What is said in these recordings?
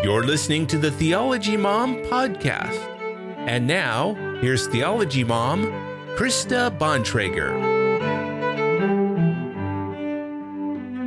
You're listening to the Theology Mom podcast. And now, here's Theology Mom, Krista Bontrager.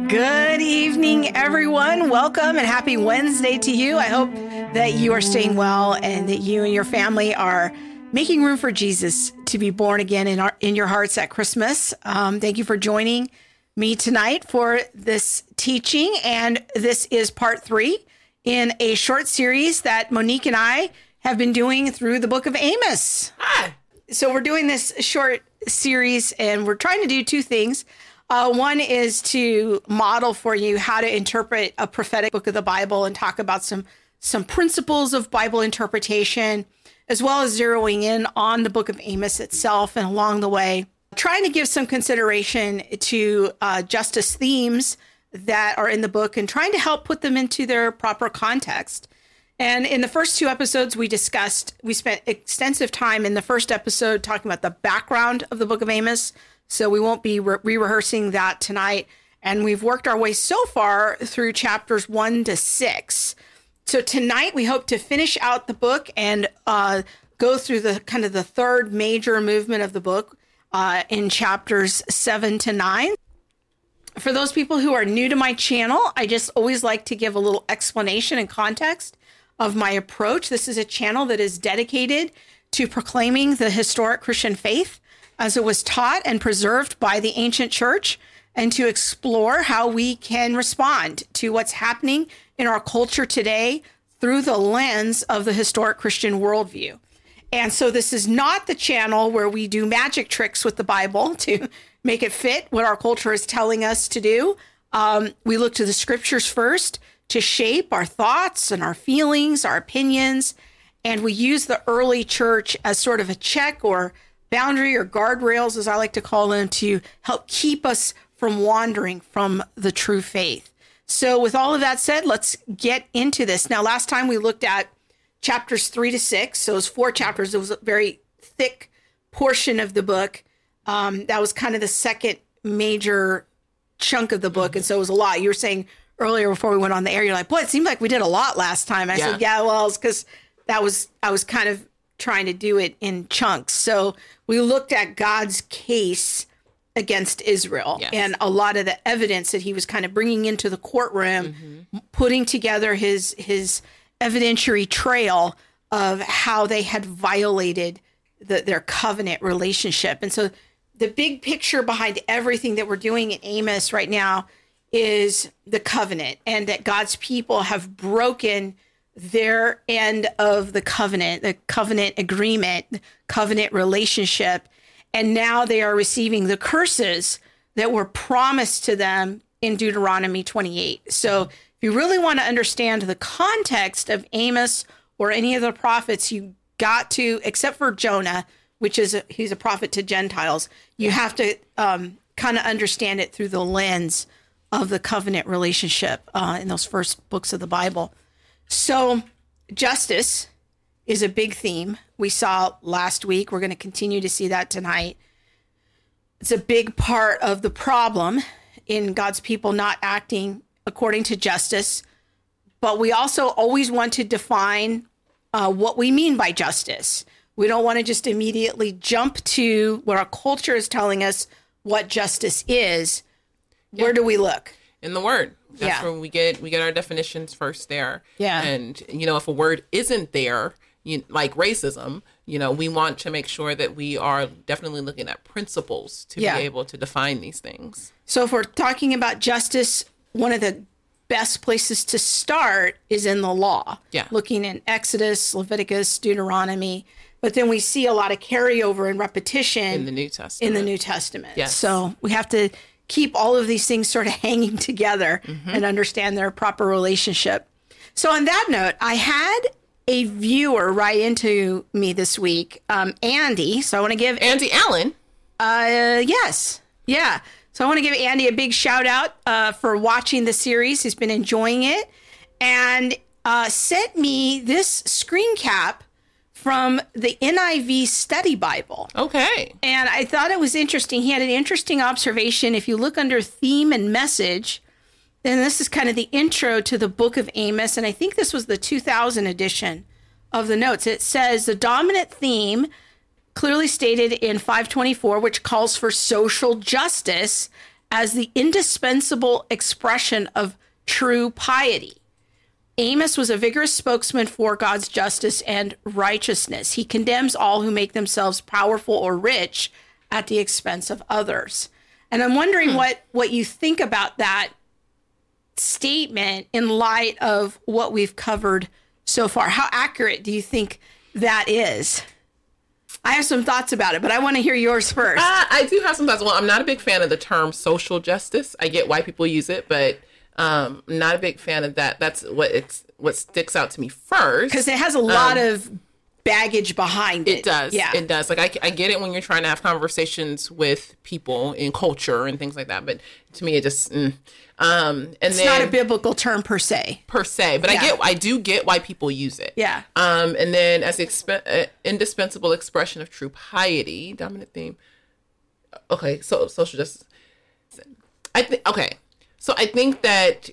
Good evening, everyone. Welcome and happy Wednesday to you. I hope that you are staying well and that you and your family are making room for Jesus to be born again in our in your hearts at Christmas. Um, thank you for joining me tonight for this teaching, and this is part three in a short series that Monique and I have been doing through the Book of Amos. Hi. So we're doing this short series, and we're trying to do two things. Uh, one is to model for you how to interpret a prophetic book of the Bible and talk about some some principles of Bible interpretation, as well as zeroing in on the book of Amos itself and along the way, trying to give some consideration to uh, justice themes that are in the book and trying to help put them into their proper context. And in the first two episodes, we discussed, we spent extensive time in the first episode talking about the background of the book of Amos. So we won't be re rehearsing that tonight. And we've worked our way so far through chapters one to six. So tonight we hope to finish out the book and uh, go through the kind of the third major movement of the book uh, in chapters seven to nine. For those people who are new to my channel, I just always like to give a little explanation and context of my approach. This is a channel that is dedicated to proclaiming the historic Christian faith as it was taught and preserved by the ancient church and to explore how we can respond to what's happening in our culture today through the lens of the historic Christian worldview. And so this is not the channel where we do magic tricks with the Bible to make it fit what our culture is telling us to do. Um, we look to the scriptures first to shape our thoughts and our feelings, our opinions. And we use the early church as sort of a check or boundary or guardrails, as I like to call them, to help keep us from wandering from the true faith. So, with all of that said, let's get into this. Now, last time we looked at chapters three to six. So, it was four chapters. It was a very thick portion of the book. Um, that was kind of the second major chunk of the book. And so, it was a lot. You were saying earlier before we went on the air, you're like, boy, it seemed like we did a lot last time. I Yeah. said, yeah, well, it's because that was, I was kind of trying to do it in chunks. So, we looked at God's case against Israel Yes. and a lot of the evidence that he was kind of bringing into the courtroom, putting together his his evidentiary trail of how they had violated the, their covenant relationship. And so the big picture behind everything that we're doing in Amos right now is the covenant and that God's people have broken their end of the covenant, the covenant agreement, the covenant relationship. And now they are receiving the curses that were promised to them in Deuteronomy 28. So if you really want to understand the context of Amos or any of the prophets, you got to, except for Jonah, which is a, he's a prophet to Gentiles, you have to um, kind of understand it through the lens of the covenant relationship uh, in those first books of the Bible. So, justice is a big theme we saw last week. We're going to continue to see that tonight. It's a big part of the problem in God's people not acting according to justice. But we also always want to define uh, what we mean by justice. We don't want to just immediately jump to where our culture is telling us what justice is. Where do we look? in the word. That's Yeah. where we get we get our definitions first there. Yeah. And you know, if a word isn't there, you like racism, you know, we want to make sure that we are definitely looking at principles to Yeah. be able to define these things. So, if we're talking about justice, one of the best places to start is in the law. Yeah. Looking in Exodus, Leviticus, Deuteronomy. But then we see a lot of carryover and repetition In the New Testament. in the New Testament. Yes. So we have to keep all of these things sort of hanging together and understand their proper relationship. So on that note, I had a viewer write into me this week, um, Andy. So I want to give Andy Allen. uh, yes. Yeah. So I want to give Andy a big shout out uh, for watching the series. He's been enjoying it and uh, sent me this screen cap from the NIV Study Bible. Okay. And I thought it was interesting. He had an interesting observation. If you look under theme and message, then this is kind of the intro to the book of Amos, and I think this was the 2000 edition of the notes. It says the dominant theme, clearly stated in 524, which calls for social justice as the indispensable expression of true piety. Amos was a vigorous spokesman for God's justice and righteousness. He condemns all who make themselves powerful or rich at the expense of others. And I'm wondering what what you think about that statement in light of what we've covered so far. How accurate do you think that is? I have some thoughts about it, but I want to hear yours first. Uh, I do have some thoughts. Well, I'm not a big fan of the term social justice. I get why people use it, but um, I'm not a big fan of that. That's what it's what sticks out to me first. Because it has a lot of baggage behind it. It does. Yeah. It does. Like I, I get it when you're trying to have conversations with people in culture and things like that, but to me it just mm. um and it's then not a biblical term per se. per se, but I get I do get why people use it. Yeah. Um and then as the expe- uh, indispensable expression of true piety, dominant theme. Okay, so social justice. I think okay. So I think that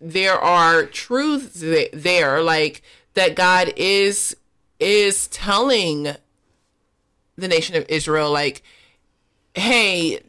there are truths there like that God is is telling the nation of Israel like hey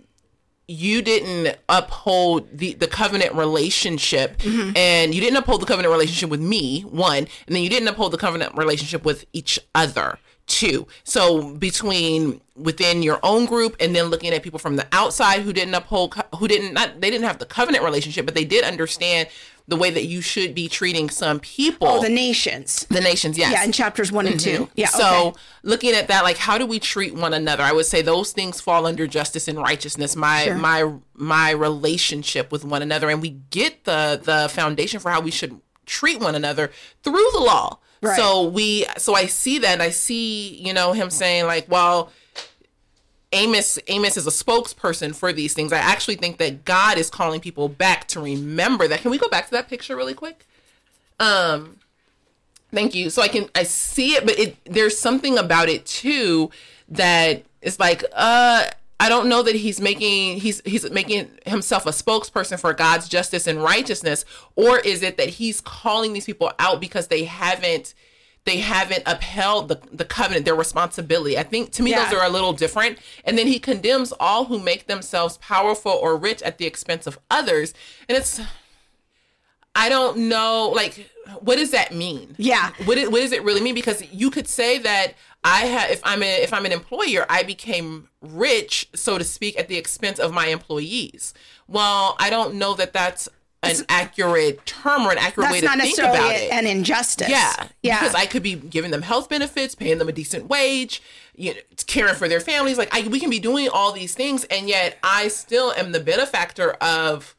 you didn't uphold the the covenant relationship mm-hmm. and you didn't uphold the covenant relationship with me one and then you didn't uphold the covenant relationship with each other two so between within your own group and then looking at people from the outside who didn't uphold who didn't not they didn't have the covenant relationship but they did understand the way that you should be treating some people Oh, the nations. the nations yes Yeah, in chapters one and two. Yeah. Mm-hmm. so okay. looking at that, like how do we treat one another? I would say those things fall under justice and righteousness. My Sure. my my relationship with one another, and we get the the foundation for how we should treat one another through the law. Right. So we so I see that and I see you know him saying like, well. Amos Amos is a spokesperson for these things. I actually think that God is calling people back to remember that. Can we go back to that picture really quick? Um Thank you. So I can I see it, but it there's something about it too that is like uh I don't know that he's making he's he's making himself a spokesperson for God's justice and righteousness, or is it that he's calling these people out because they haven't they haven't upheld the, the covenant, their responsibility. I think to me Yeah. those are a little different. And then he condemns all who make themselves powerful or rich at the expense of others. And it's I don't know, like, what does that mean? Yeah. What what does it really mean? Because you could say that I have, if I'm a, if I'm an employer, I became rich, so to speak, at the expense of my employees. Well, I don't know that that's an accurate term or an accurate way to not think about it. an injustice. Yeah, Yeah. Because I could be giving them health benefits, paying them a decent wage, you know, caring for their families. Like I, we can be doing all these things, and yet I still am the benefactor of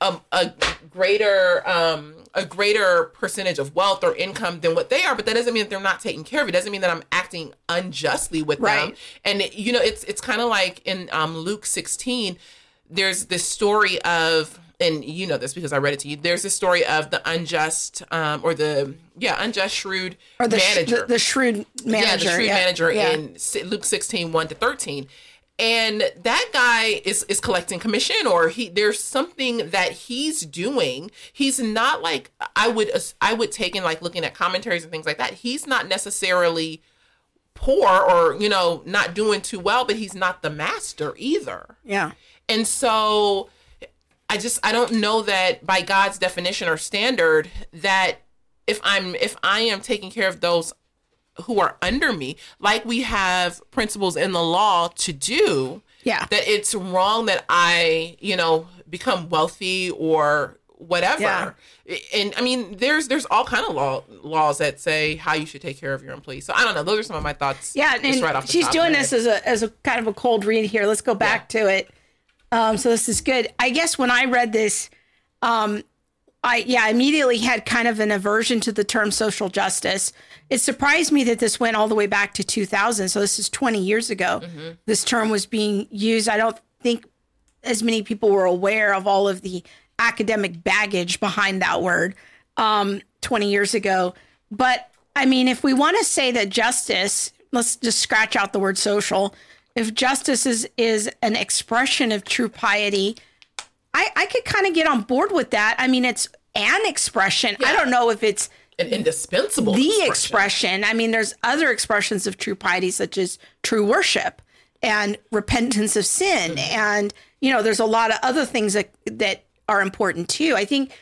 a, a greater um, a greater percentage of wealth or income than what they are. But that doesn't mean that they're not taken care of. It doesn't mean that I'm acting unjustly with them. Right. And you know, it's it's kind of like in um, Luke 16. There's this story of and you know this because I read it to you. There's this story of the unjust, um, or the yeah, unjust shrewd or the, sh- manager. the, the shrewd manager. Yeah, the shrewd yeah. manager Yeah. in Luke 16, 1 to 13. And that guy is is collecting commission or he there's something that he's doing. He's not like I would I would take in like looking at commentaries and things like that. He's not necessarily poor or you know not doing too well, but he's not the master either. Yeah. And so I just I don't know that by God's definition or standard that if I'm if I am taking care of those who are under me, like we have principles in the law to do, Yeah. that it's wrong that I, you know, become wealthy or whatever. Yeah. And I mean, there's there's all kind of law laws that say how you should take care of your employees. So I don't know. Those are some of my thoughts. Yeah, just and right off the she's doing this as a as a kind of a cold read here. Let's go back to it. Um, so this is good. I guess when I read this, um, I yeah I immediately had kind of an aversion to the term social justice. It surprised me that this went all the way back to 2000. So this is 20 years ago. Mm-hmm. This term was being used. I don't think as many people were aware of all of the academic baggage behind that word um, 20 years ago. But I mean, if we want to say that justice, let's just scratch out the word social. If justice is is an expression of true piety, I, I could kind of get on board with that. I mean, it's an expression. I don't know if it's An indispensable the expression. expression. I mean, there's other expressions of true piety, such as true worship and repentance of sin, Mm-hmm. and you know, there's a lot of other things that that are important too. I think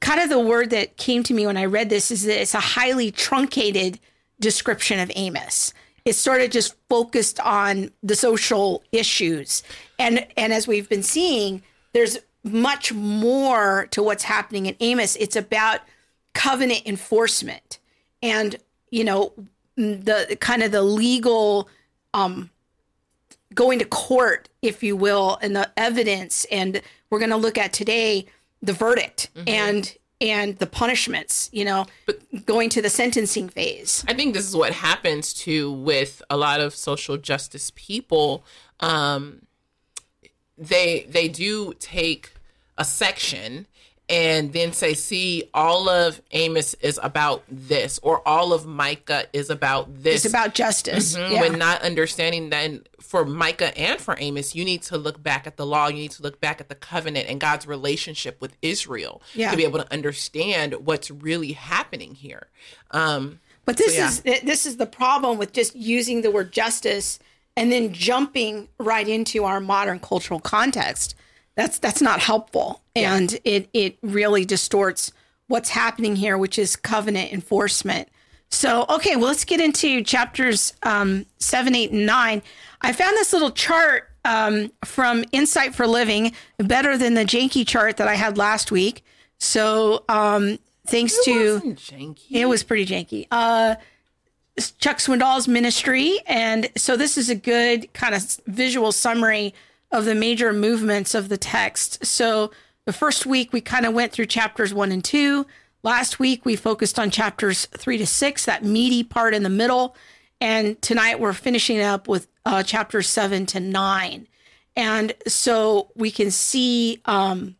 kind of the word that came to me when I read this is that it's a highly truncated description of Amos. It's sort of just focused on the social issues, and and as we've been seeing, there's much more to what's happening in Amos. It's about covenant enforcement and you know the kind of the legal um going to court if you will and the evidence and we're going to look at today the verdict and and the punishments you know going to the sentencing phase I think this is what happens to with a lot of social justice people. Um, they they do take a section and then say, "See, all of Amos is about this, or all of Micah is about this." it's about justice Mhm, yeah. When not understanding that for Micah and for Amos, you need to look back at the law, you need to look back at the covenant and God's relationship with Israel Yeah. to be able to understand what's really happening here. Um, But this yeah. is this is the problem with just using the word justice and then jumping right into our modern cultural context. That's that's not helpful, and it it really distorts what's happening here, which is covenant enforcement. So, okay, well, let's get into chapters um, seven, eight, and nine. I found this little chart um, from Insight for Living, better than the janky chart that I had last week. So, um, thanks to wasn't janky. it was pretty janky. Uh, Chuck Swindoll's ministry, and so this is a good kind of visual summary of the major movements of the text. So the first week we kind of went through chapters one and two. Last week we focused on chapters three to six, that meaty part in the middle, and tonight we're finishing up with uh, chapters seven to nine. And so we can see um,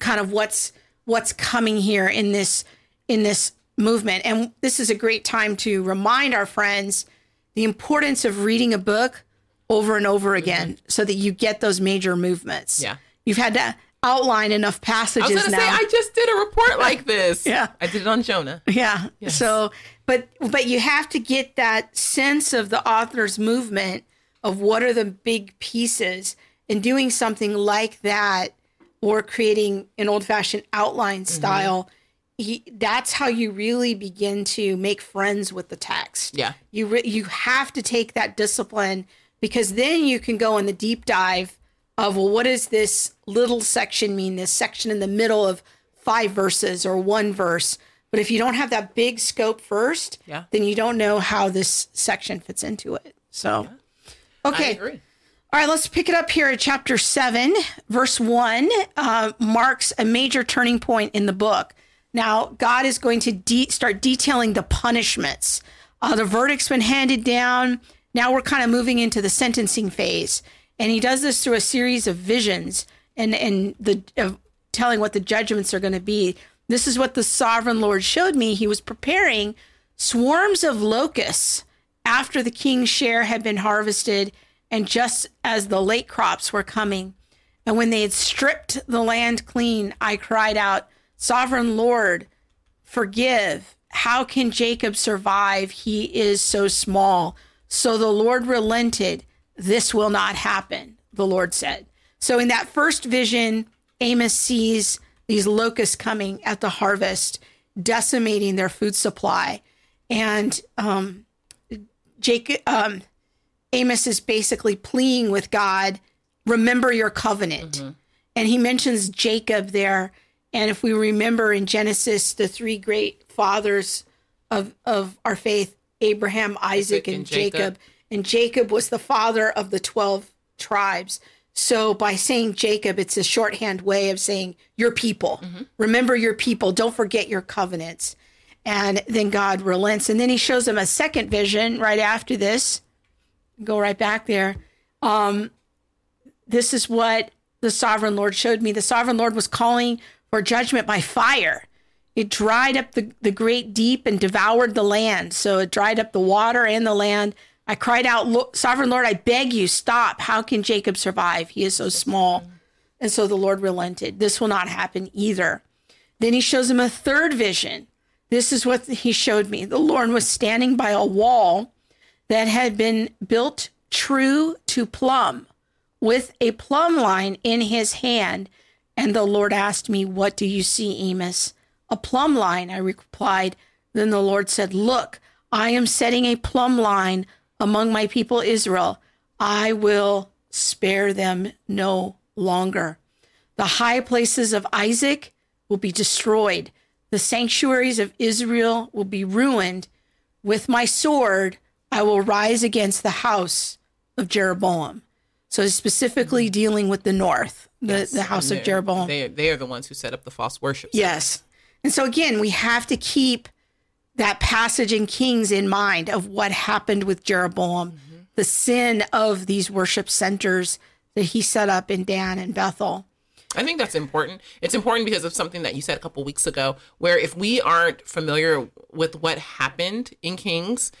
kind of what's what's coming here in this in this movement and this is a great time to remind our friends the importance of reading a book over and over again so that you get those major movements Yeah. you've had to outline enough I passages was gonna now say I just did a report like this. Yeah. I did it on Jonah. yeah so but but you have to get that sense of the author's movement of what are the big pieces and doing something like that or creating an old-fashioned outline Mm-hmm. style he, that's how you really begin to make friends with the text Yeah. you re- you have to take that discipline because then you can go in the deep dive of well what does this little section mean this section in the middle of five verses or one verse but if you don't have that big scope first Yeah. then you don't know how this section fits into it so I okay agree. all right, let's pick it up here at chapter 7, verse 1 uh, marks a major turning point in the book. Now, God is going to de- start detailing the punishments. Uh, the verdict's been handed down. Now we're kind of moving into the sentencing phase. And he does this through a series of visions and, and the of telling what the judgments are going to be. This is what the sovereign Lord showed me. He was preparing swarms of locusts after the king's share had been harvested and just as the late crops were coming. And when they had stripped the land clean, I cried out, Sovereign Lord, forgive. How can Jacob survive? He is so small. So the Lord relented. This will not happen, the Lord said. So in that first vision, Amos sees these locusts coming at the harvest, decimating their food supply. And um, Jacob, um, Amos is basically pleading with God, remember your covenant. And he mentions Jacob there. And if we remember in Genesis, the three great fathers of, of our faith, Abraham, Isaac, and, and Jacob. Jacob. And Jacob was the father of the 12 tribes. So by saying Jacob, it's a shorthand way of saying your people. Remember your people. Don't forget your covenants. And then God relents. And then he shows him a second vision right after this. Go right back there. Um, this is what the sovereign Lord showed me. The sovereign Lord was calling for judgment by fire. It dried up the, the great deep and devoured the land. So it dried up the water and the land. I cried out, "Lo- Sovereign Lord, I beg you, stop. How can Jacob survive? He is so small. And so the Lord relented. This will not happen either. Then he shows him a third vision. This is what he showed me. The Lord was standing by a wall that had been built true to plumb with a plumb line in his hand. And the Lord asked me, What do you see, Amos? A plumb line, I replied. Then the Lord said, Look, I am setting a plumb line among my people Israel. I will spare them no longer. The high places of Isaac will be destroyed. The sanctuaries of Israel will be ruined. With my sword, I will rise against the house of Jeroboam. So it's specifically mm-hmm. dealing with the north, the, the house of Jeroboam. They they are the ones who set up the false worship. Yes. And so again, we have to keep that passage in Kings in mind of what happened with Jeroboam, mm-hmm. the sin of these worship centers that he set up in Dan and Bethel. I think that's important. It's important because of something that you said a couple weeks ago, where if we aren't familiar with what happened in Kings,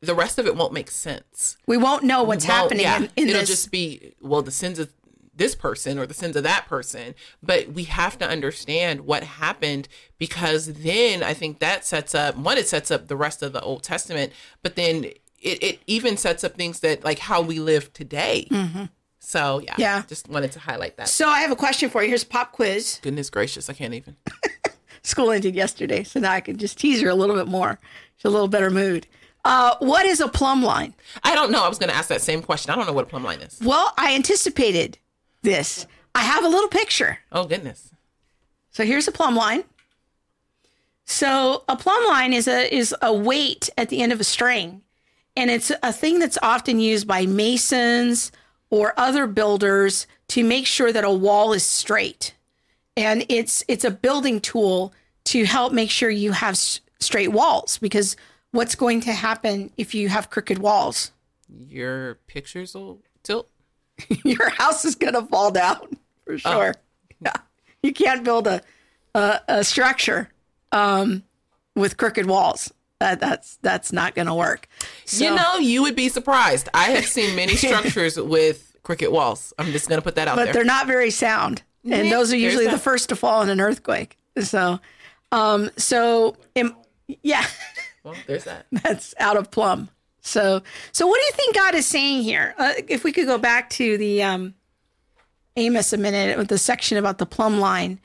the rest of it won't make sense. We won't know what's won't, happening yeah, in, in It'll this. just be, well, the sins of this person or the sins of that person. But we have to understand what happened because then I think that sets up, one, it sets up the rest of the Old Testament, but then it, it even sets up things that like how we live today. Mm-hmm. So yeah, yeah, just wanted to highlight that. So I have a question for you. Here's a pop quiz. Goodness gracious, I can't even. School ended yesterday, so now I can just tease her a little bit more. She's a little better mood. Uh, what is a plumb line? I don't know. I was going to ask that same question. I don't know what a plumb line is. Well, I anticipated this. I have a little picture. Oh goodness. So here's a plumb line. So a plumb line is a is a weight at the end of a string, and it's a thing that's often used by masons or other builders to make sure that a wall is straight. And it's it's a building tool to help make sure you have s- straight walls because what's going to happen if you have crooked walls? Your pictures will tilt. Your house is going to fall down for oh. sure. Oh. Yeah. You can't build a a, a structure um, with crooked walls. That, that's that's not going to work. So, you know, you would be surprised. I have seen many structures with crooked walls. I'm just going to put that out but there. But they're not very sound, and those are usually the first to fall in an earthquake. So, um, so yeah. Well, there's that. That's out of plumb. So, so what do you think God is saying here? Uh, if we could go back to the um, Amos a minute with the section about the plumb line,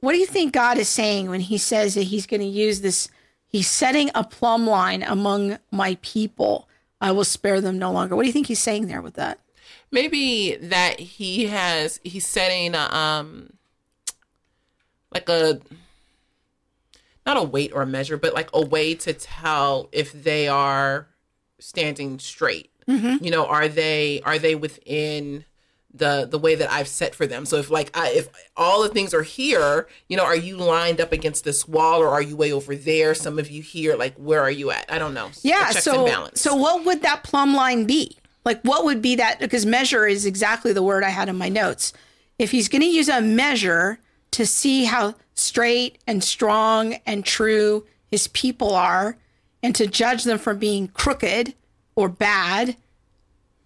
what do you think God is saying when He says that He's going to use this? He's setting a plumb line among my people. I will spare them no longer. What do you think He's saying there with that? Maybe that He has He's setting um like a not a weight or a measure, but like a way to tell if they are standing straight. Mm-hmm. You know, are they are they within the the way that I've set for them? So if like I if all the things are here, you know, are you lined up against this wall or are you way over there? Some of you here, like where are you at? I don't know. Yeah. So so what would that plumb line be? Like what would be that? Because measure is exactly the word I had in my notes. If he's going to use a measure to see how straight and strong and true his people are and to judge them for being crooked or bad,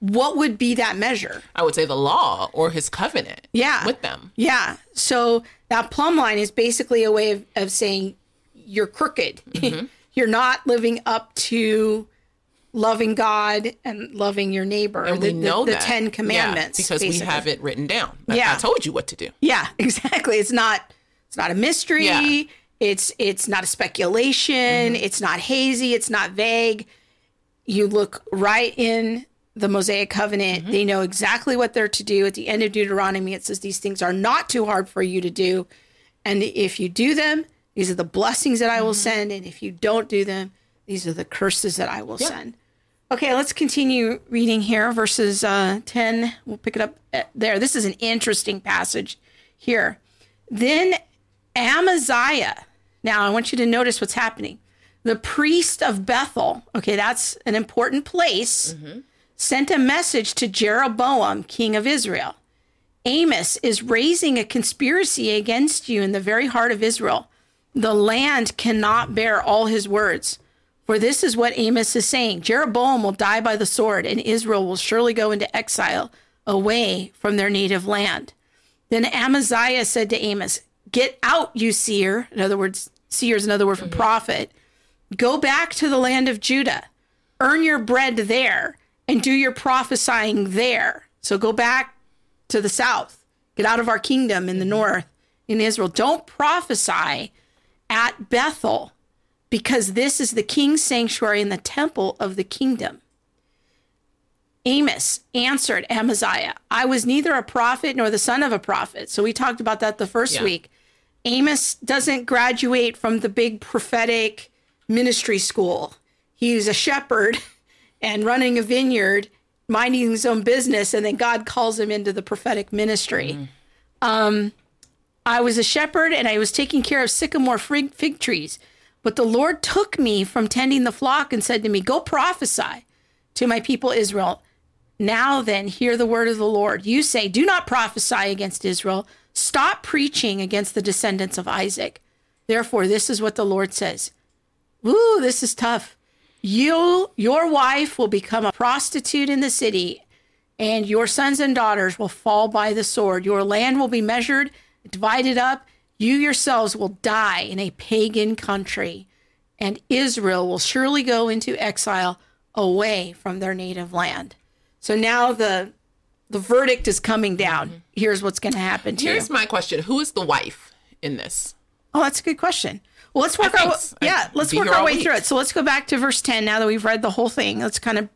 what would be that measure? I would say the law or his covenant. Yeah. With them. Yeah. So that plumb line is basically a way of, of saying you're crooked. Mm-hmm. you're not living up to loving God and loving your neighbor. And we know the, the Ten Commandments yeah, because basically. we have it written down. yeah, I told you what to do. Yeah, exactly. It's not it's not a mystery. Yeah. It's it's not a speculation. Mm-hmm. It's not hazy. It's not vague. You look right in the Mosaic covenant. Mm-hmm. They know exactly what they're to do. At the end of Deuteronomy, it says these things are not too hard for you to do, and if you do them, these are the blessings that I will mm-hmm. send, and if you don't do them, these are the curses that I will yep. send. Okay, let's continue reading here, verses uh, 10. We'll pick it up there. This is an interesting passage here. Then Amaziah, now I want you to notice what's happening. The priest of Bethel, okay, that's an important place, mm-hmm. sent a message to Jeroboam, king of Israel. Amos is raising a conspiracy against you in the very heart of Israel. The land cannot bear all his words. For this is what Amos is saying Jeroboam will die by the sword, and Israel will surely go into exile away from their native land. Then Amaziah said to Amos, Get out, you seer. In other words, seer is another word for mm-hmm. prophet. Go back to the land of Judah, earn your bread there, and do your prophesying there. So go back to the south, get out of our kingdom in the mm-hmm. north in Israel. Don't prophesy at Bethel because this is the king's sanctuary and the temple of the kingdom. Amos answered Amaziah, I was neither a prophet nor the son of a prophet. So we talked about that the first Yeah. week. Amos doesn't graduate from the big prophetic ministry school. He's a shepherd and running a vineyard, minding his own business, and then God calls him into the prophetic ministry. Um, I was a shepherd and I was taking care of sycamore fig, fig trees. But the Lord took me from tending the flock and said to me, Go prophesy to my people Israel. Now then, hear the word of the Lord. You say, Do not prophesy against Israel. Stop preaching against the descendants of Isaac. Therefore, this is what the Lord says. Ooh, this is tough. You, your wife will become a prostitute in the city, and your sons and daughters will fall by the sword. Your land will be measured, divided up. You yourselves will die in a pagan country, and Israel will surely go into exile away from their native land. So now the the verdict is coming down. Here's what's going to happen to Here's you. my question: Who is the wife in this? Oh, that's a good question. Well, let's work I our think s- I- yeah, let's work our way week. through it. So let's go back to verse 10 now that we've read the whole thing. Let's kind of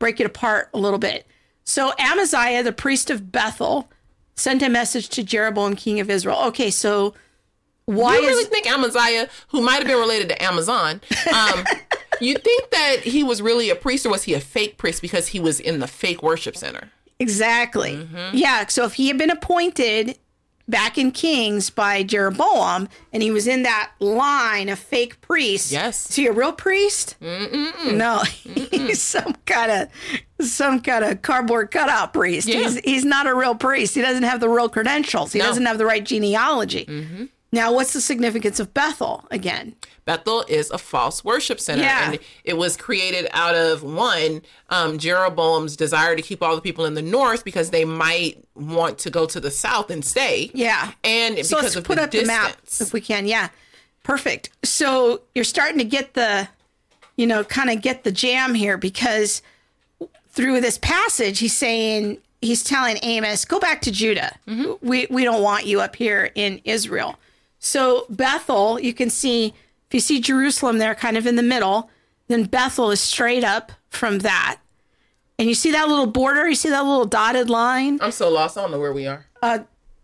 break it apart a little bit. So Amaziah, the priest of Bethel, sent a message to Jeroboam, king of Israel. Okay, so why do You is really think Amaziah, who might have been related to Amazon, um, you think that he was really a priest, or was he a fake priest because he was in the fake worship center? Exactly. Mm-hmm. Yeah. So if he had been appointed back in Kings by Jeroboam and he was in that line of fake priests, Yes. Is he a real priest? Mm-mm. No, he's some kind of some kind of cardboard cutout priest. Yeah. He's he's not a real priest. He doesn't have the real credentials. He No. Mm-hmm. doesn't have the right genealogy. Now, what's the significance of Bethel again? Bethel is a false worship center, Yeah. and it was created out of one um, Jeroboam's desire to keep all the people in the north because they might want to go to the south and stay. Yeah. and So because let's of put the up the map if we can. Yeah. Perfect. So you're starting to get the, you know, kind of get the jam here because through this passage, he's saying, he's telling Amos, go back to Judah. Mm-hmm. We, we don't want you up here in Israel. So Bethel, you can see, if you see Jerusalem there kind of in the middle, then Bethel is straight up from that. And you see that little border? You see that little dotted line? I'm so lost. I don't know where we are. Uh,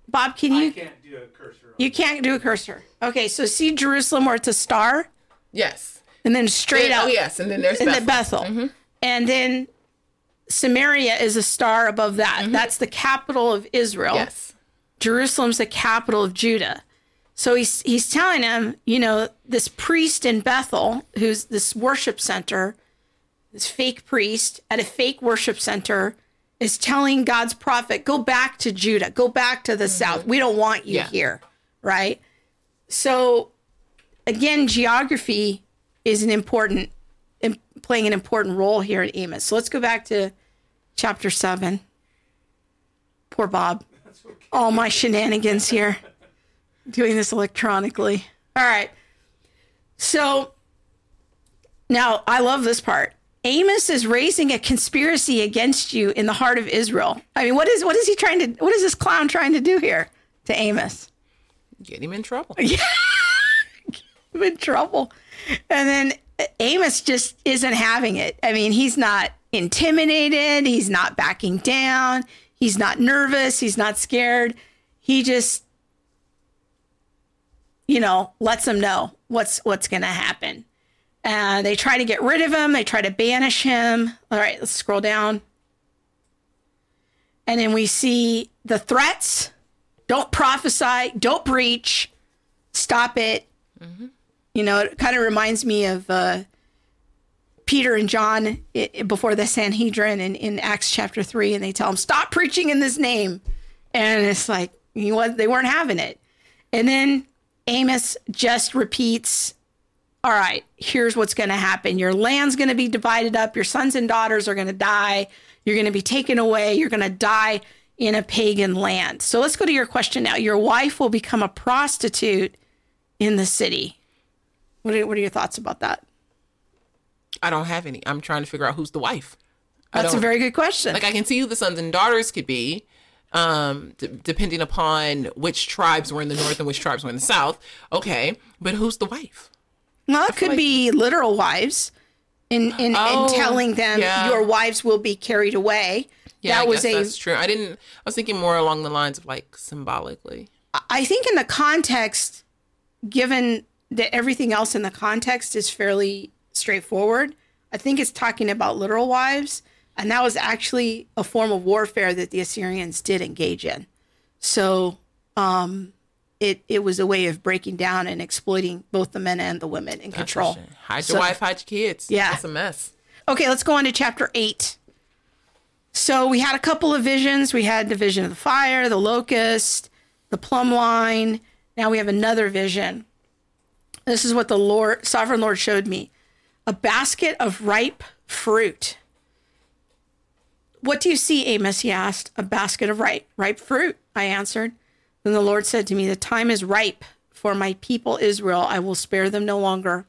Bob, can you? I can't do a cursor. You can't do a cursor. Okay, so see Jerusalem where it's a star, Yes. and then straight up. oh out yes, and then there's in Bethel. the Bethel, mm-hmm. and then Samaria is a star above that. Mm-hmm. That's the capital of Israel. Yes. Jerusalem's the capital of Judah. So he's he's telling him, you know, this priest in Bethel, who's this worship center, this fake priest at a fake worship center, is telling God's prophet, go back to Judah, go back to the mm-hmm. south. We don't want you Yeah. here, right? So again, geography is an important playing an important role here in Amos. So let's go back to chapter seven. Poor Bob. All my shenanigans here. Doing this electronically. All right. So now I love this part. Amos is raising a conspiracy against you in the heart of Israel. I mean, what is what is he trying to what is this clown trying to do here to Amos? Get him in trouble. I'm in trouble. And then uh, Amos just isn't having it. I mean, he's not intimidated. He's not backing down. He's not nervous. He's not scared. He just, you know, lets them know what's what's going to happen. Uh, they try to get rid of him. They try to banish him. All right, let's scroll down. And then we see the threats. Don't prophesy. Don't preach. Stop it. You know, it kind of reminds me of uh, Peter and John before the Sanhedrin in, in Acts chapter 3, and they tell them, Stop preaching in this name. And it's like, you know? They weren't having it. And then Amos just repeats all right, here's what's going to happen. Your land's going to be divided up. Your sons and daughters are going to die. You're going to be taken away. You're going to die in a pagan land. So let's go to your question now. Your wife will become a prostitute in the city. What are, what are your thoughts about that? I don't have any. I'm trying to figure out who's the wife. That's a very good question. like I can see who the sons and daughters could be, um, d- depending upon which tribes were in the north and which tribes were in the south. Okay, but who's the wife? No, it could like- be literal wives in, in, Oh, in telling them yeah. your wives will be carried away. Yeah, that I was a that's true. I didn't. I was thinking more along the lines of like symbolically. I think in the context, given that everything else in the context is fairly straightforward, I think it's talking about literal wives. And that was actually a form of warfare that the Assyrians did engage in. So um, it, it was a way of breaking down and exploiting both the men and the women in control. Hide So- your wife, hide your kids. Yeah. that's a mess. Okay, let's go on to chapter eight. So we had a couple of visions. We had the vision of the fire, the locust, the plumb line. Now we have another vision. This is what the Lord, sovereign Lord, showed me: a basket of ripe fruit. What do you see, Amos? He asked. A basket of ripe, ripe fruit. I answered. Then the Lord said to me, The time is ripe for my people Israel. I will spare them no longer.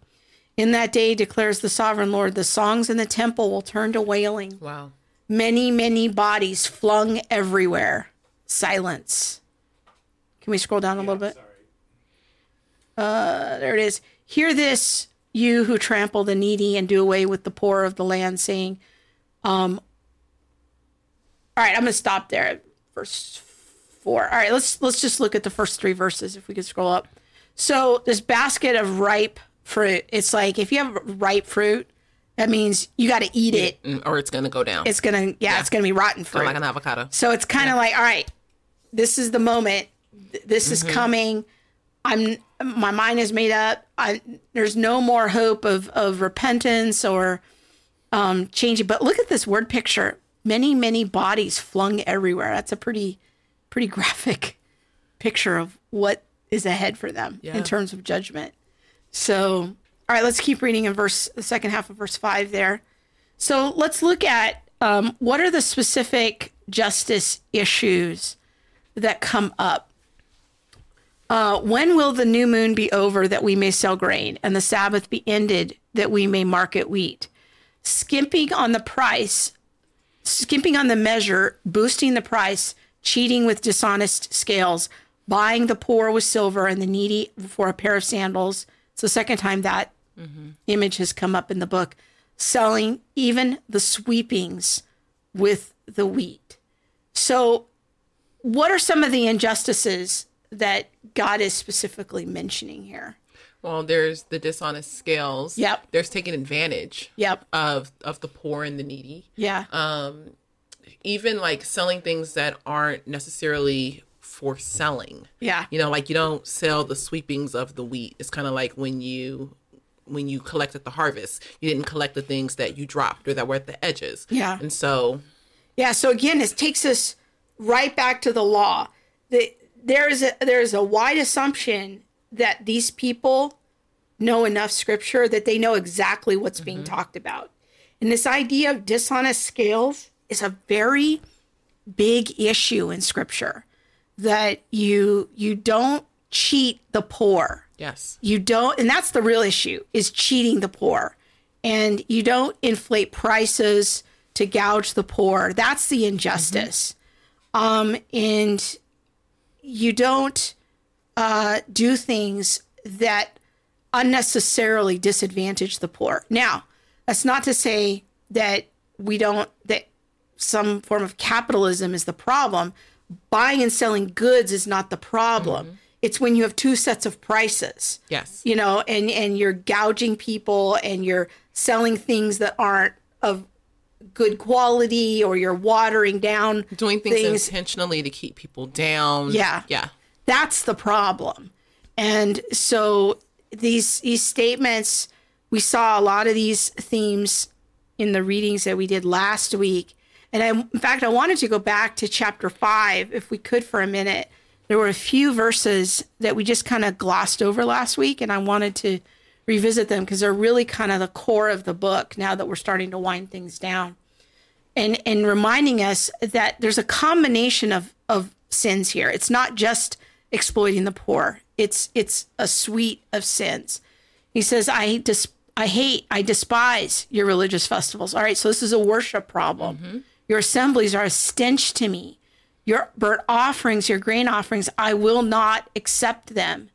In that day, declares the sovereign Lord, the songs in the temple will turn to wailing. Wow. Many, many bodies flung everywhere. Silence. Can we scroll down a little bit? Sorry. Uh, there it is. Hear this, you who trample the needy and do away with the poor of the land, saying, um, all right, I'm gonna stop there verse four. All right, let's let's just look at the first three verses if we could scroll up. So this basket of ripe fruit, it's like if you have ripe fruit, that means you got to eat it. Mm, Or it's gonna go down. It's gonna, yeah, it's gonna be rotten fruit. like an avocado. So it's kind of like, all right, this is the moment. Th- This is coming. I'm my mind is made up. I there's no more hope of of repentance or um changing. But look at this word picture. Many many bodies flung everywhere. That's a pretty pretty graphic picture of what is ahead for them Yeah. in terms of judgment. So, all right, let's keep reading in verse the second half of verse 5 there. So, let's look at um, what are the specific justice issues that come up. Uh, when will the new moon be over that we may sell grain, and the Sabbath be ended that we may market wheat? Skimping on the price, skimping on the measure, boosting the price, cheating with dishonest scales, buying the poor with silver and the needy for a pair of sandals. It's the second time that mm-hmm. image has come up in the book. Selling even the sweepings with the wheat. So, what are some of the injustices that God is specifically mentioning here? Well, there's the dishonest scales. Yep. There's taking advantage Yep. of of the poor and the needy. Yeah. Um, even like selling things that aren't necessarily for selling. yeah. You know, like you don't sell the sweepings of the wheat. It's kind of like when you when you collected the harvest, you didn't collect the things that you dropped or that were at the edges. Yeah. And so, Yeah. So again, this takes us right back to the law. The, there's a there's a wide assumption that these people know enough scripture that they know exactly what's being talked about. And this idea of dishonest scales is a very big issue in scripture that you you don't cheat the poor. Yes. you don't and that's the real issue is cheating the poor. And you don't inflate prices to gouge the poor. That's the injustice. Um and you don't uh do things that unnecessarily disadvantage the poor now that's not to say that we don't that some form of capitalism is the problem buying and selling goods is not the problem it's when you have two sets of prices Yes. you know and and you're gouging people and you're selling things that aren't of good quality or you're watering down Doing things, intentionally to keep people down. Yeah. Yeah. That's the problem and so these these statements we saw a lot of these themes in the readings that we did last week and I, in fact i wanted to go back to chapter 5 if we could for a minute there were a few verses that we just kind of glossed over last week and i wanted to revisit them because they're really kind of the core of the book now that we're starting to wind things down. And and reminding us that there's a combination of of sins here. It's not just exploiting the poor. It's it's a suite of sins. He says, I dis- I hate, I despise your religious festivals. All right, so this is a worship problem. Your assemblies are a stench to me. Your burnt offerings, your grain offerings, I will not accept them.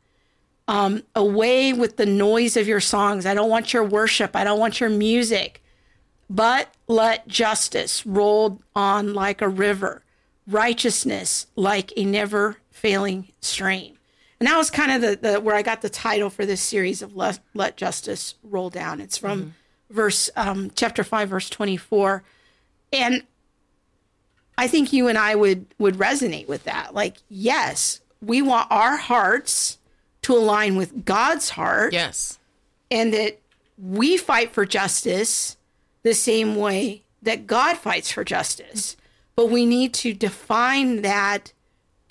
Um, away with the noise of your songs. I don't want your worship. I don't want your music. But let justice roll on like a river, righteousness like a never failing stream. And that was kind of the, the where I got the title for this series of Let, Let Justice Roll Down. It's from verse um, chapter 5 verse 24. And I think you and I would would resonate with that. Like, yes, we want our hearts to align with God's heart Yes. and that we fight for justice the same way that God fights for justice. But we need to define that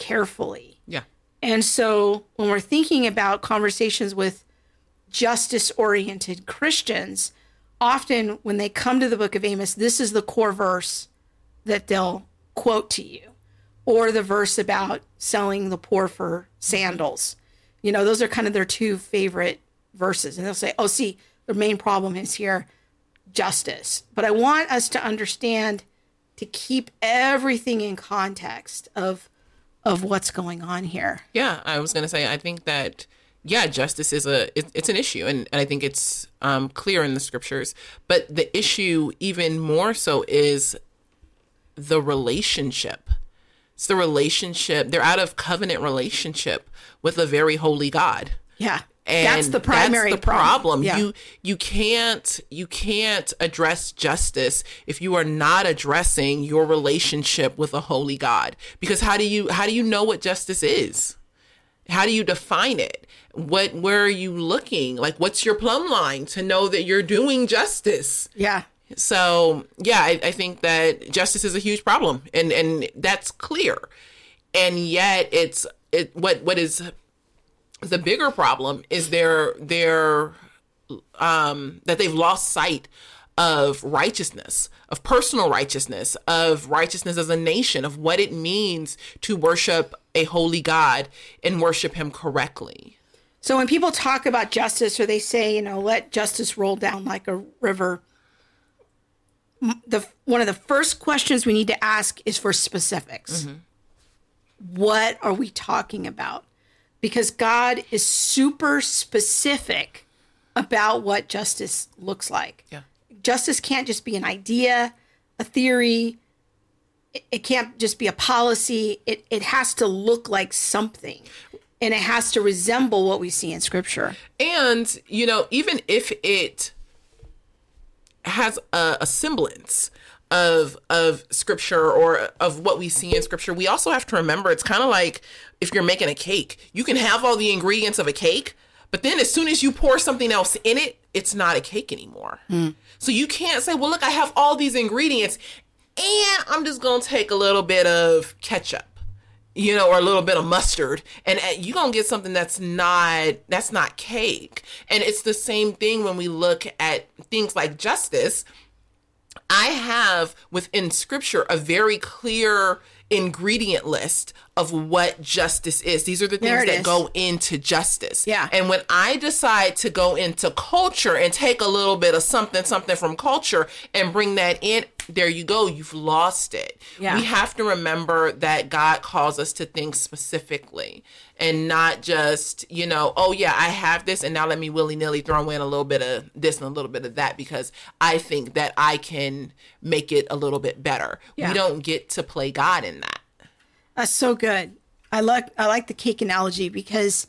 carefully. Yeah. And so when we're thinking about conversations with justice oriented Christians, often when they come to the book of Amos, this is the core verse that they'll quote to you, or the verse about selling the poor for sandals. You know, those are kind of their two favorite verses. And they'll say, oh, see, the main problem is here justice. But I want us to understand to keep everything in context of of what's going on here. Yeah, I was gonna say I think that yeah, justice is a it, it's an issue, and, and I think it's um, clear in the scriptures. But the issue, even more so, is the relationship. It's the relationship. They're out of covenant relationship with a very holy God. Yeah. And that's the primary that's the problem. Yeah. You you can't you can't address justice if you are not addressing your relationship with a holy God. Because how do you how do you know what justice is? How do you define it? What where are you looking? Like what's your plumb line to know that you're doing justice? yeah. So yeah, I, I think that justice is a huge problem, and and that's clear. And yet, it's it what what is the bigger problem is their their um that they've lost sight of righteousness, of personal righteousness, of righteousness as a nation, of what it means to worship a holy God and worship Him correctly. So when people talk about justice or they say, you know, let justice roll down like a river, the one of the first questions we need to ask is for specifics. What are we talking about? Because God is super specific about what justice looks like. Yeah. Justice can't just be an idea, a theory. It, it can't just be a policy. It it has to look like something. And it has to resemble what we see in scripture. And, you know, even if it has a, a semblance of of scripture or of what we see in scripture, we also have to remember it's kind of like if you're making a cake. You can have all the ingredients of a cake, but then as soon as you pour something else in it, it's not a cake anymore. Hmm. So you can't say, "Well, look, I have all these ingredients and I'm just going to take a little bit of ketchup." you know, or a little bit of mustard, and you're gonna get something that's not that's not cake. And it's the same thing when we look at things like justice. I have within scripture a very clear ingredient list of what justice is. These are the things that is. go into justice. Yeah. And when I decide to go into culture and take a little bit of something, something from culture and bring that in, there you go. You've lost it. Yeah. We have to remember that God calls us to think specifically and not just, you know, oh yeah, I have this and now let me willy nilly throw in a little bit of this and a little bit of that because I think that I can make it a little bit better. Yeah. We don't get to play God in that. That's so good. I like I like the cake analogy because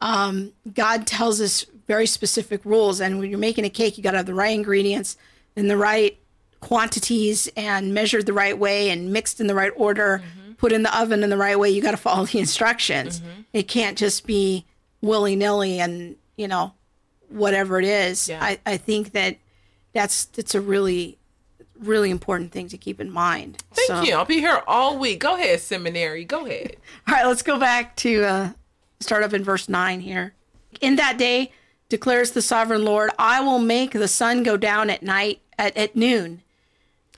um, God tells us very specific rules, and when you're making a cake, you got to have the right ingredients in the right quantities and measured the right way and mixed in the right order, put in the oven in the right way. You got to follow the instructions. It can't just be willy nilly and you know whatever it is. Yeah. I, I think that that's that's a really really important thing to keep in mind. Thank So- you. I'll be here all week. Go ahead, seminary. Go ahead. All right, let's go back to uh, start up in verse 9 here. In that day, declares the sovereign Lord, I will make the sun go down at night at, at noon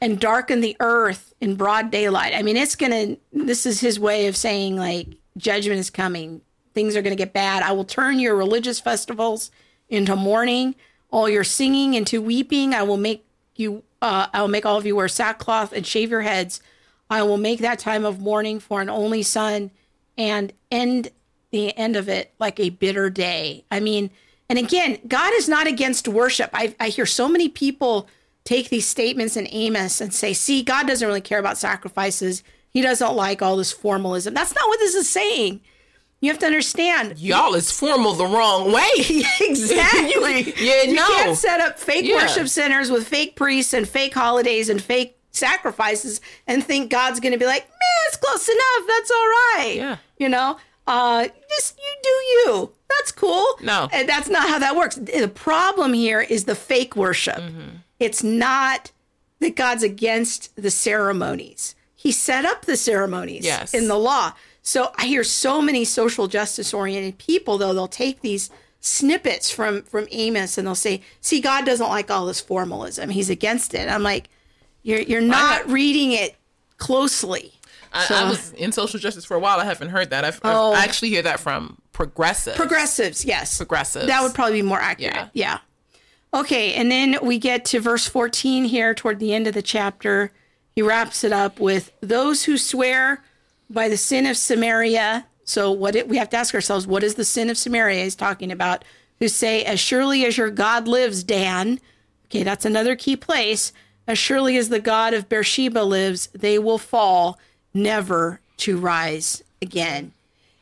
and darken the earth in broad daylight. I mean, it's going to, this is his way of saying, like, judgment is coming. Things are going to get bad. I will turn your religious festivals into mourning, all your singing into weeping. I will make you, uh, I will make all of you wear sackcloth and shave your heads. I will make that time of mourning for an only son and end the end of it like a bitter day. I mean, and again, God is not against worship. I, I hear so many people take these statements in Amos and say, see, God doesn't really care about sacrifices. He doesn't like all this formalism. That's not what this is saying. You have to understand. Y'all is formal the wrong way. exactly. Yeah, you no. can't set up fake Yeah. worship centers with fake priests and fake holidays and fake sacrifices and think God's going to be like, man, it's close enough. That's all right. Yeah. You know, uh, just you do you. That's cool. No. And that's not how that works. The problem here is the fake worship. Mm-hmm. It's not that God's against the ceremonies. He set up the ceremonies Yes. in the law. So I hear so many social justice oriented people though they'll take these snippets from from Amos and they'll say, "See, God doesn't like all this formalism. He's against it." I'm like, "You're you're not reading it closely." I, So- I was in social justice for a while. I haven't heard that. I've, Oh. I actually hear that from progressives. Progressives, yes. Progressives. That would probably be more accurate. Yeah. Yeah. Okay, and then we get to verse 14 here toward the end of the chapter. He wraps it up with those who swear by the sin of Samaria. So what it, we have to ask ourselves, what is the sin of Samaria he's talking about? Who say, as surely as your God lives, Dan. Okay, that's another key place. As surely as the God of Beersheba lives, they will fall, never to rise again.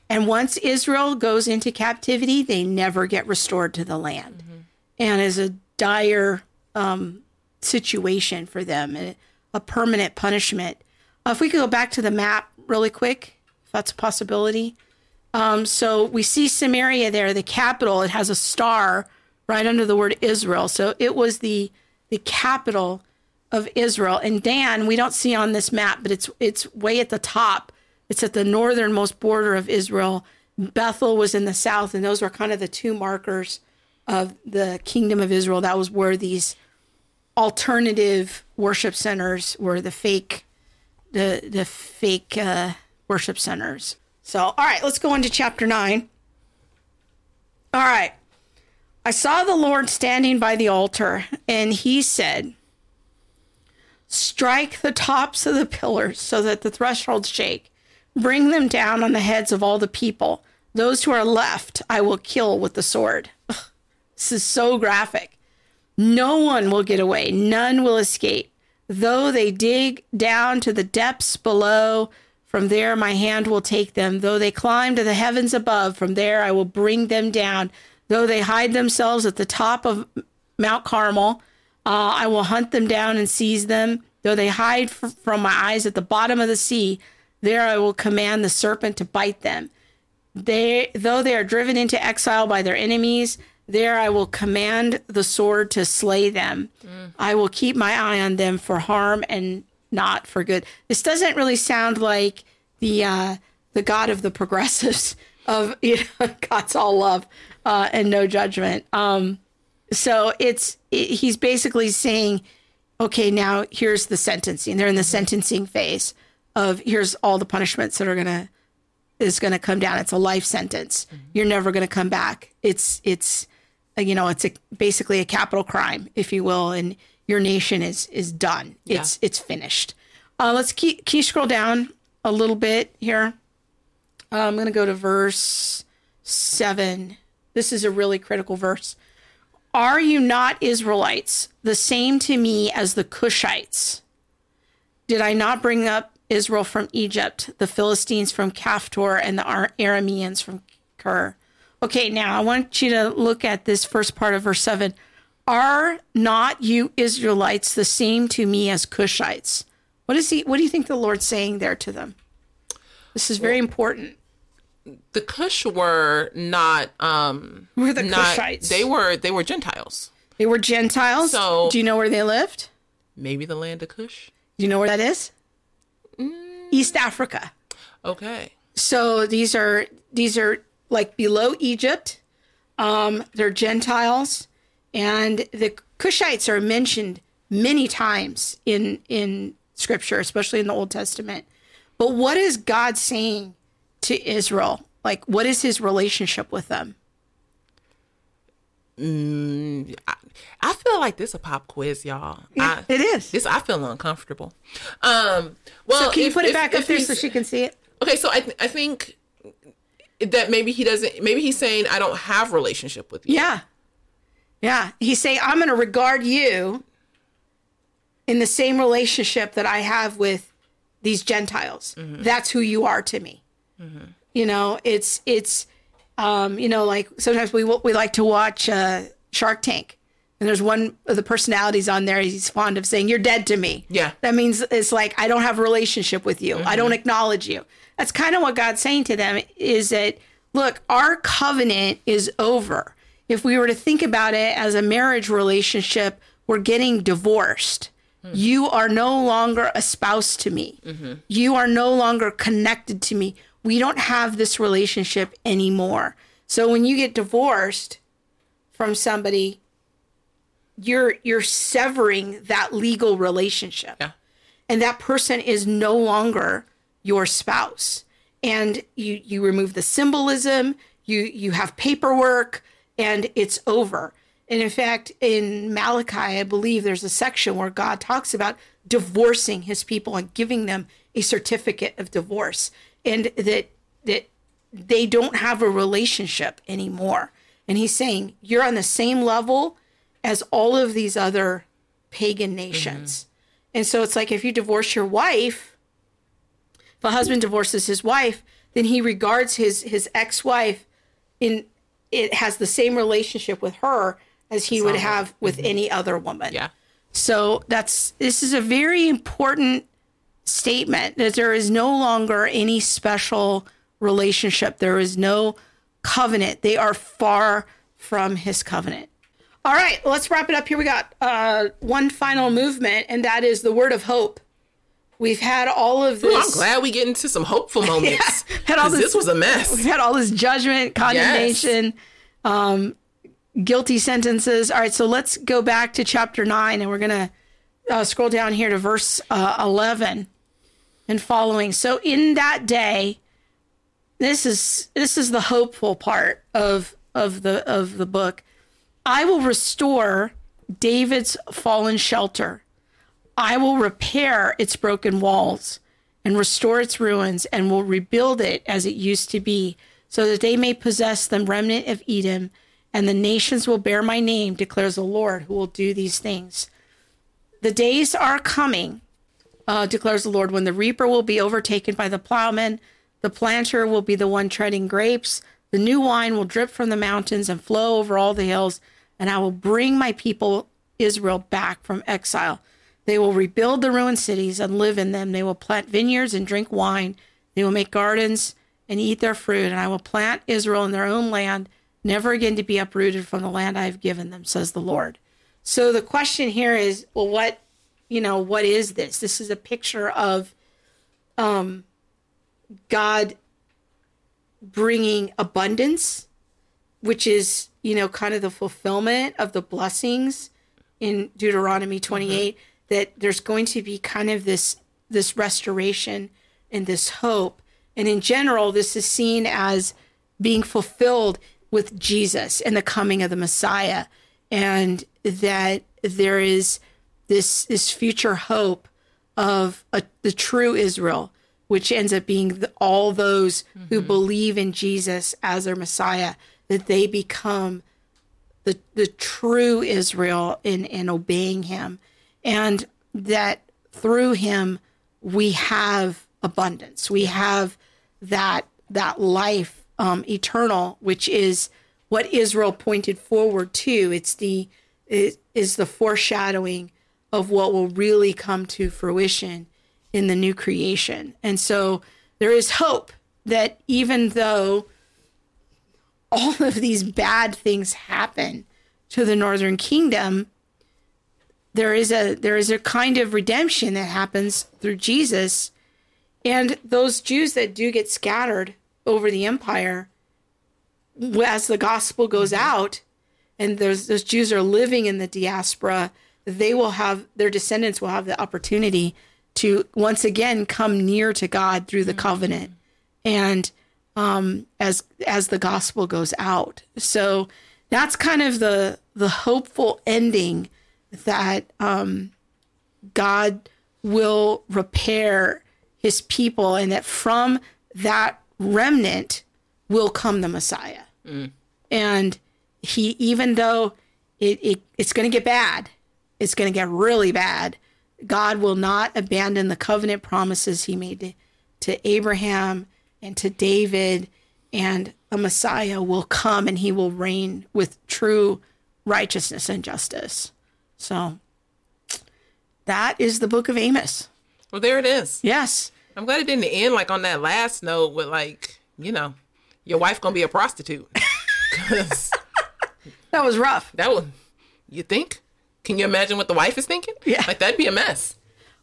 And once Israel goes into captivity, they never get restored to the land. And is a dire um, situation for them, a permanent punishment. Uh, if we could go back to the map really quick, if that's a possibility. Um, so we see Samaria there, the capital. It has a star right under the word Israel. So it was the the capital of Israel. And Dan, we don't see on this map, but it's it's way at the top. It's at the northernmost border of Israel. Bethel was in the south, and those were kind of the two markers of the kingdom of Israel. That was where these alternative worship centers were the fake the the fake uh, worship centers. So, all right, let's go into chapter 9. All right. I saw the Lord standing by the altar, and he said, Strike the tops of the pillars so that the thresholds shake. Bring them down on the heads of all the people. Those who are left, I will kill with the sword. Ugh, this is so graphic. No one will get away, none will escape. Though they dig down to the depths below, from there my hand will take them. Though they climb to the heavens above, from there I will bring them down. Though they hide themselves at the top of Mount Carmel, uh, I will hunt them down and seize them. Though they hide f- from my eyes at the bottom of the sea, there I will command the serpent to bite them. They, though they are driven into exile by their enemies, there I will command the sword to slay them. I will keep my eye on them for harm and not for good. This doesn't really sound like the uh, the God of the progressives of you know, God's all love uh, and no judgment. Um, so it's it, he's basically saying, okay, now here's the sentencing. They're in the sentencing phase of here's all the punishments that are gonna is going to come down. It's a life sentence. You're never going to come back. It's it's you know it's a basically a capital crime, if you will, and your nation is is done. It's it's finished. Uh, let's keep you scroll down a little bit here? Uh, I'm going to go to verse seven. This is a really critical verse. Are you not Israelites, the same to me as the Cushites? Did I not bring up Israel from Egypt, the Philistines from Caphtor, and the Ar- Arameans from Kir? Okay, now I want you to look at this first part of verse 7. Are not you Israelites the same to me as Cushites? What is he what do you think the Lord's saying there to them? This is very important. the Cush were not um Who are the not Cushites? they were they were Gentiles. They were Gentiles. So- do you know where they lived? Maybe the land of Cush. Do you know where that is? East Africa. Okay. So these are these are like below Egypt. Um, they're Gentiles, and the Cushites are mentioned many times in in Scripture, especially in the Old Testament. But what is God saying to Israel? Like, what is His relationship with them? I, I feel like this a pop quiz, y'all. I, it is. This I feel uncomfortable. Um, well, so can you if- put it if- back if up there so she can see it? Okay, so I th- I think that maybe he doesn't. Maybe he's saying I don't have relationship with you. Yeah. Yeah. He's saying, I'm going to regard you in the same relationship that I have with these Gentiles. That's who you are to me. You know, it's, it's, um, you know, like sometimes we, we like to watch uh, Shark Tank. And there's one of the personalities on there. He's fond of saying, "You're dead to me." Yeah. that means it's like I don't have a relationship with you. I don't mm-hmm. acknowledge you. That's kind of what God's saying to them. Is that look, our covenant is over. If we were to think about it as a marriage relationship, we're getting divorced. Hmm. You are no longer a spouse to me. Mm-hmm. You are no longer connected to me. We don't have this relationship anymore. So when you get divorced from somebody, you're you're severing that legal relationship. Yeah. and that person is no longer your spouse. And you you remove the symbolism you you have paperwork and it's over. And in fact in malachi i believe there's a section where god talks about divorcing his people and giving them a certificate of divorce. And that that they don't have a relationship anymore. And he's saying you're on the same level as all of these other pagan nations and so it's like if you divorce your wife, if a husband divorces his wife, then he regards his his ex-wife in it has the same relationship with her as he would have with any other woman. Yeah. So that's this is a very important statement that there is no longer any special relationship. There is no covenant. They are far from his covenant. All right, let's wrap it up here. We got uh, one final movement, and that is the word of hope. We've had all of this. Ooh, I'm glad we get into some hopeful moments. Had all this- this was a mess. We've had all this judgment, condemnation, um, guilty sentences. All right, so let's go back to chapter nine, and we're gonna uh, scroll down here to verse uh, eleven and following. So in that day, this is this is the hopeful part of of the of the book. I will restore David's fallen shelter. I will repair its broken walls and restore its ruins and will rebuild it as it used to be, so that they may possess the remnant of Edom, and the nations will bear my name, declares the Lord, who will do these things. The days are coming, uh, declares the Lord, when the reaper will be overtaken by the plowman, the planter will be the one treading grapes, the new wine will drip from the mountains and flow over all the hills, and I will bring my people Israel back from exile. They will rebuild the ruined cities and live in them. They will plant vineyards and drink wine. They will make gardens and eat their fruit. And I will plant Israel in their own land, never again to be uprooted from the land I have given them, says the Lord. So the question here is, well, what, you know, what is this? This is a picture of um, God bringing abundance, which is, you know, kind of the fulfillment of the blessings in Deuteronomy mm-hmm. 28 that there's going to be kind of this this restoration and this hope. And in general, this is seen as being fulfilled with Jesus and the coming of the Messiah and that there is this this future hope of a, the true Israel, which ends up being the, all those who believe in Jesus as their Messiah, that they become the the true Israel in in obeying Him, and that through Him we have abundance. We have that that life um, eternal, which is what Israel pointed forward to. It's the it is the foreshadowing of what will really come to fruition in the new creation. And so there is hope that even though all of these bad things happen to the northern kingdom, there is a there is a kind of redemption that happens through Jesus. And those Jews that do get scattered over the empire, as the gospel goes out, and those those Jews are living in the diaspora, they will have their descendants will have the opportunity to once again come near to God through the covenant, and um, as as the gospel goes out. So that's kind of the the hopeful ending that um, God will repair His people, and that from that remnant will come the Messiah. And He, even though it, it it's going to get bad, it's going to get really bad. God will not abandon the covenant promises He made to, to Abraham and to David, and a Messiah will come and he will reign with true righteousness and justice. So that is the book of Amos. Well, there it is. Yes. I'm glad it didn't end like on that last note with like, you know, your wife gonna be a prostitute. That was rough. that would, you think? Can you imagine what the wife is thinking? Yeah. Like that'd be a mess.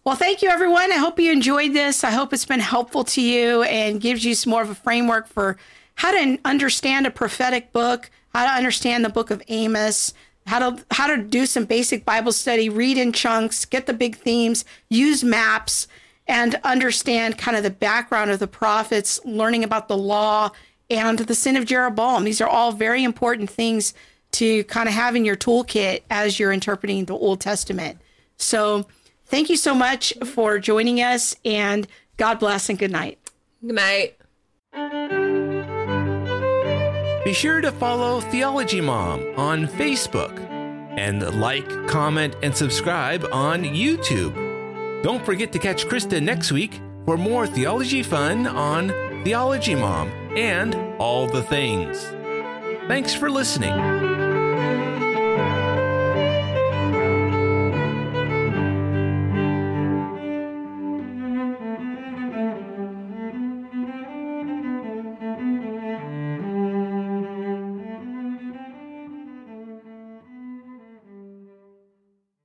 Well, thank you, everyone. I hope you enjoyed this. I hope it's been helpful to you and gives you some more of a framework for how to understand a prophetic book, how to understand the book of Amos, how to how to do some basic Bible study, read in chunks, get the big themes, use maps, and understand kind of the background of the prophets, learning about the law and the sin of Jeroboam. These are all very important things to kind of have in your toolkit as you're interpreting the Old Testament. So, thank you so much for joining us, and God bless and good night. Good night. Be sure to follow Theology Mom on Facebook and like, comment, and subscribe on YouTube. Don't forget to catch Krista next week for more theology fun on Theology Mom and all the things. Thanks for listening.